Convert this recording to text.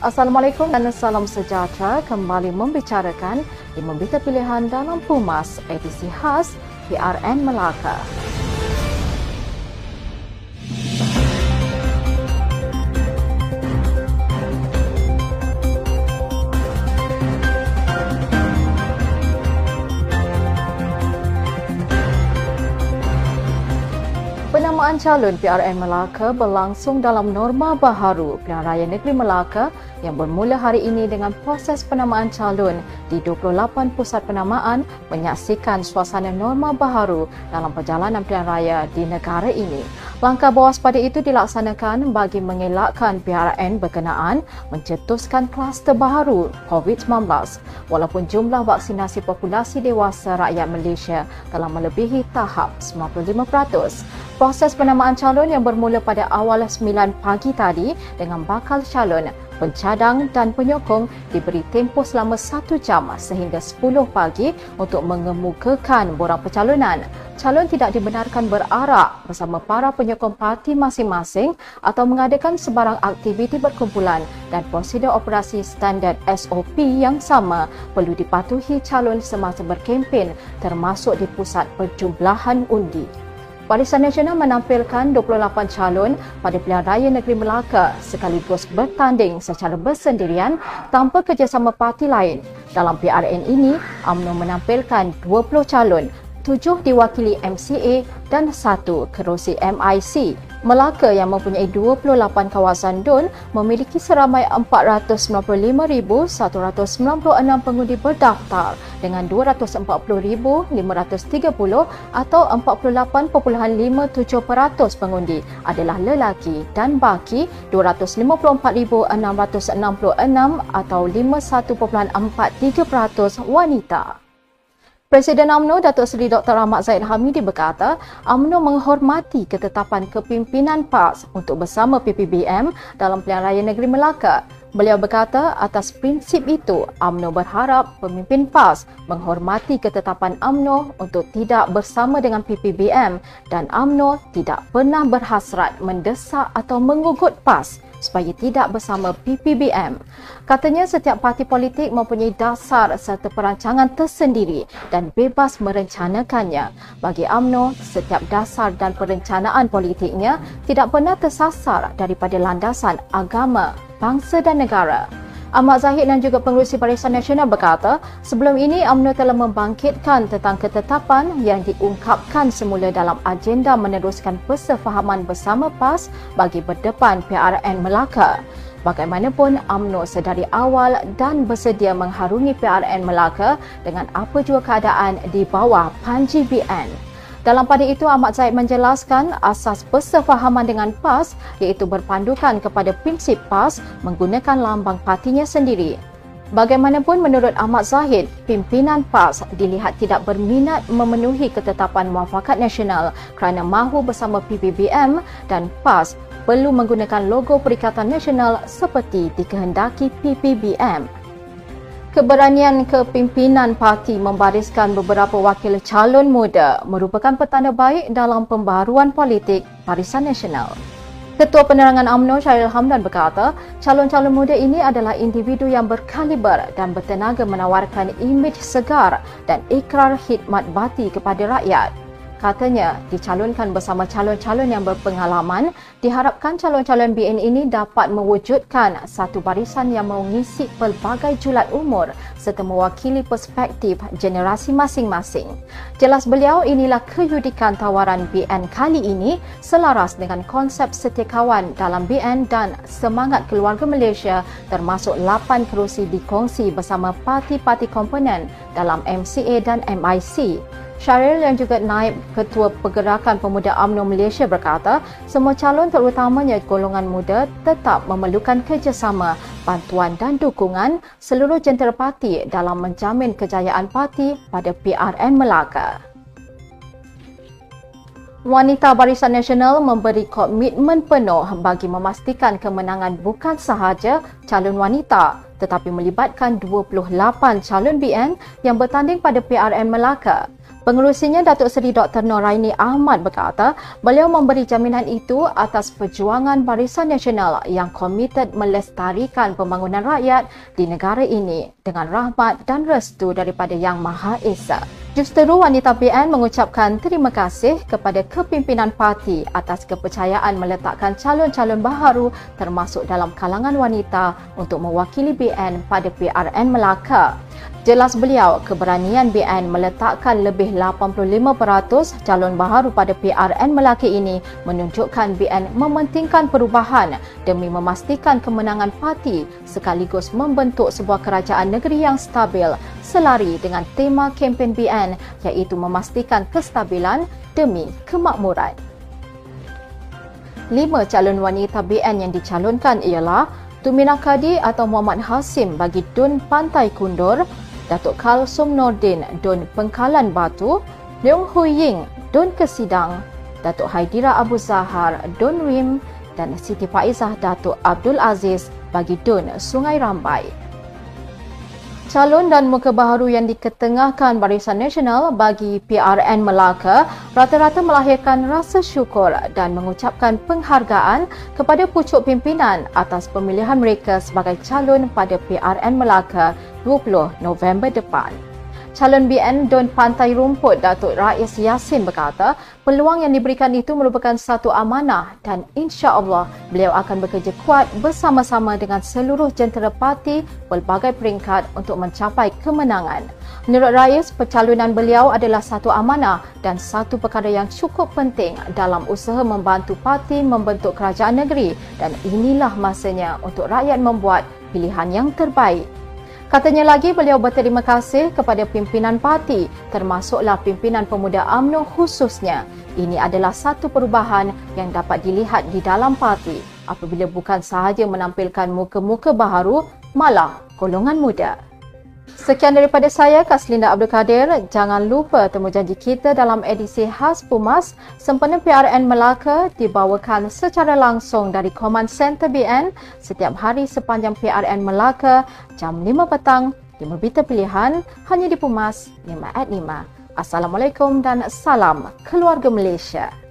Assalamualaikum dan salam sejahtera kembali membicarakan di berita pilihan dalam Pumas edisi khas PRN Melaka. Calon PRN Melaka berlangsung dalam norma baharu Pilihan Raya Negeri Melaka yang bermula hari ini dengan proses penamaan calon di 28 pusat penamaan menyaksikan suasana norma baharu dalam perjalanan pilihan raya di negara ini. Langkah bawah pada itu dilaksanakan bagi mengelakkan PRN berkenaan mencetuskan kluster baharu COVID-19 walaupun jumlah vaksinasi populasi dewasa rakyat Malaysia telah melebihi tahap 95%. Proses penamaan calon yang bermula pada awal 9 pagi tadi dengan bakal calon, pencadang dan penyokong diberi tempoh selama 1 jam sehingga 10 pagi untuk mengemukakan borang pencalonan. Calon tidak dibenarkan berarak bersama para penyokong parti masing-masing atau mengadakan sebarang aktiviti berkumpulan dan prosedur operasi standard SOP yang sama perlu dipatuhi calon semasa berkempen termasuk di pusat perjumlahan undi. Barisan Nasional menampilkan 28 calon pada pilihan raya negeri Melaka sekaligus bertanding secara bersendirian tanpa kerjasama parti lain. Dalam PRN ini, UMNO menampilkan 20 calon, 7 diwakili MCA dan 1 kerusi MIC. Melaka yang mempunyai 28 kawasan DUN memiliki seramai 495,196 pengundi berdaftar dengan 240,530 atau 48.57% pengundi adalah lelaki dan baki 254,666 atau 51.43% wanita. Presiden UMNO Datuk Seri Dr. Ahmad Zaid Hamidi berkata, UMNO menghormati ketetapan kepimpinan PAS untuk bersama PPBM dalam pilihan raya negeri Melaka. Beliau berkata, atas prinsip itu, UMNO berharap pemimpin PAS menghormati ketetapan UMNO untuk tidak bersama dengan PPBM dan UMNO tidak pernah berhasrat mendesak atau mengugut PAS supaya tidak bersama PPBM. Katanya setiap parti politik mempunyai dasar serta perancangan tersendiri dan bebas merencanakannya. Bagi AMNO, setiap dasar dan perencanaan politiknya tidak pernah tersasar daripada landasan agama, bangsa dan negara. Ahmad Zahid dan juga pengurusi Barisan Nasional berkata, sebelum ini UMNO telah membangkitkan tentang ketetapan yang diungkapkan semula dalam agenda meneruskan persefahaman bersama PAS bagi berdepan PRN Melaka. Bagaimanapun, UMNO sedari awal dan bersedia mengharungi PRN Melaka dengan apa jua keadaan di bawah Panji BN. Dalam pada itu, Ahmad Zaid menjelaskan asas persefahaman dengan PAS iaitu berpandukan kepada prinsip PAS menggunakan lambang partinya sendiri. Bagaimanapun menurut Ahmad Zahid, pimpinan PAS dilihat tidak berminat memenuhi ketetapan muafakat nasional kerana mahu bersama PPBM dan PAS perlu menggunakan logo Perikatan Nasional seperti dikehendaki PPBM. Keberanian kepimpinan parti membariskan beberapa wakil calon muda merupakan petanda baik dalam pembaharuan politik Barisan Nasional. Ketua Penerangan UMNO Syaril Hamdan berkata, calon-calon muda ini adalah individu yang berkaliber dan bertenaga menawarkan imej segar dan ikrar khidmat bati kepada rakyat. Katanya, dicalonkan bersama calon-calon yang berpengalaman, diharapkan calon-calon BN ini dapat mewujudkan satu barisan yang mengisi pelbagai julat umur serta mewakili perspektif generasi masing-masing. Jelas beliau, inilah keyudikan tawaran BN kali ini selaras dengan konsep setiakawan dalam BN dan semangat keluarga Malaysia termasuk 8 kerusi dikongsi bersama parti-parti komponen dalam MCA dan MIC. Syaril yang juga naib Ketua Pergerakan Pemuda UMNO Malaysia berkata, semua calon terutamanya golongan muda tetap memerlukan kerjasama, bantuan dan dukungan seluruh jentera parti dalam menjamin kejayaan parti pada PRN Melaka. Wanita Barisan Nasional memberi komitmen penuh bagi memastikan kemenangan bukan sahaja calon wanita tetapi melibatkan 28 calon BN yang bertanding pada PRN Melaka. Pengerusinya Datuk Seri Dr. Noraini Ahmad berkata, beliau memberi jaminan itu atas perjuangan Barisan Nasional yang komited melestarikan pembangunan rakyat di negara ini dengan rahmat dan restu daripada Yang Maha Esa. Justeru wanita PN mengucapkan terima kasih kepada kepimpinan parti atas kepercayaan meletakkan calon-calon baharu termasuk dalam kalangan wanita untuk mewakili BN pada PRN Melaka. Jelas beliau, keberanian BN meletakkan lebih 85% calon baharu pada PRN Melaka ini menunjukkan BN mementingkan perubahan demi memastikan kemenangan parti sekaligus membentuk sebuah kerajaan negeri yang stabil selari dengan tema kempen BN iaitu memastikan kestabilan demi kemakmuran. Lima calon wanita BN yang dicalonkan ialah Tumina Kadi atau Muhammad Hasim bagi Dun Pantai Kundur, Datuk Kalsum Nordin Dun Pengkalan Batu, Leong Hui Ying Dun Kesidang, Datuk Haidira Abu Zahar Dun Rim dan Siti Faizah Datuk Abdul Aziz bagi Dun Sungai Rambai. Calon dan muka baharu yang diketengahkan Barisan Nasional bagi PRN Melaka rata-rata melahirkan rasa syukur dan mengucapkan penghargaan kepada pucuk pimpinan atas pemilihan mereka sebagai calon pada PRN Melaka 20 November depan. Calon BN Don Pantai Rumput Datuk Rais Yasin berkata, peluang yang diberikan itu merupakan satu amanah dan insya-Allah beliau akan bekerja kuat bersama-sama dengan seluruh jentera parti pelbagai peringkat untuk mencapai kemenangan. Menurut Rais, pencalonan beliau adalah satu amanah dan satu perkara yang cukup penting dalam usaha membantu parti membentuk kerajaan negeri dan inilah masanya untuk rakyat membuat pilihan yang terbaik Katanya lagi beliau berterima kasih kepada pimpinan parti termasuklah pimpinan pemuda AMNO khususnya. Ini adalah satu perubahan yang dapat dilihat di dalam parti apabila bukan sahaja menampilkan muka-muka baharu malah golongan muda. Sekian daripada saya, Kaslinda Abdul Kadir. Jangan lupa temu janji kita dalam edisi khas Pumas sempena PRN Melaka dibawakan secara langsung dari Command Center BN setiap hari sepanjang PRN Melaka jam 5 petang di Merbita Pilihan hanya di Pumas 5 at 5. Assalamualaikum dan salam keluarga Malaysia.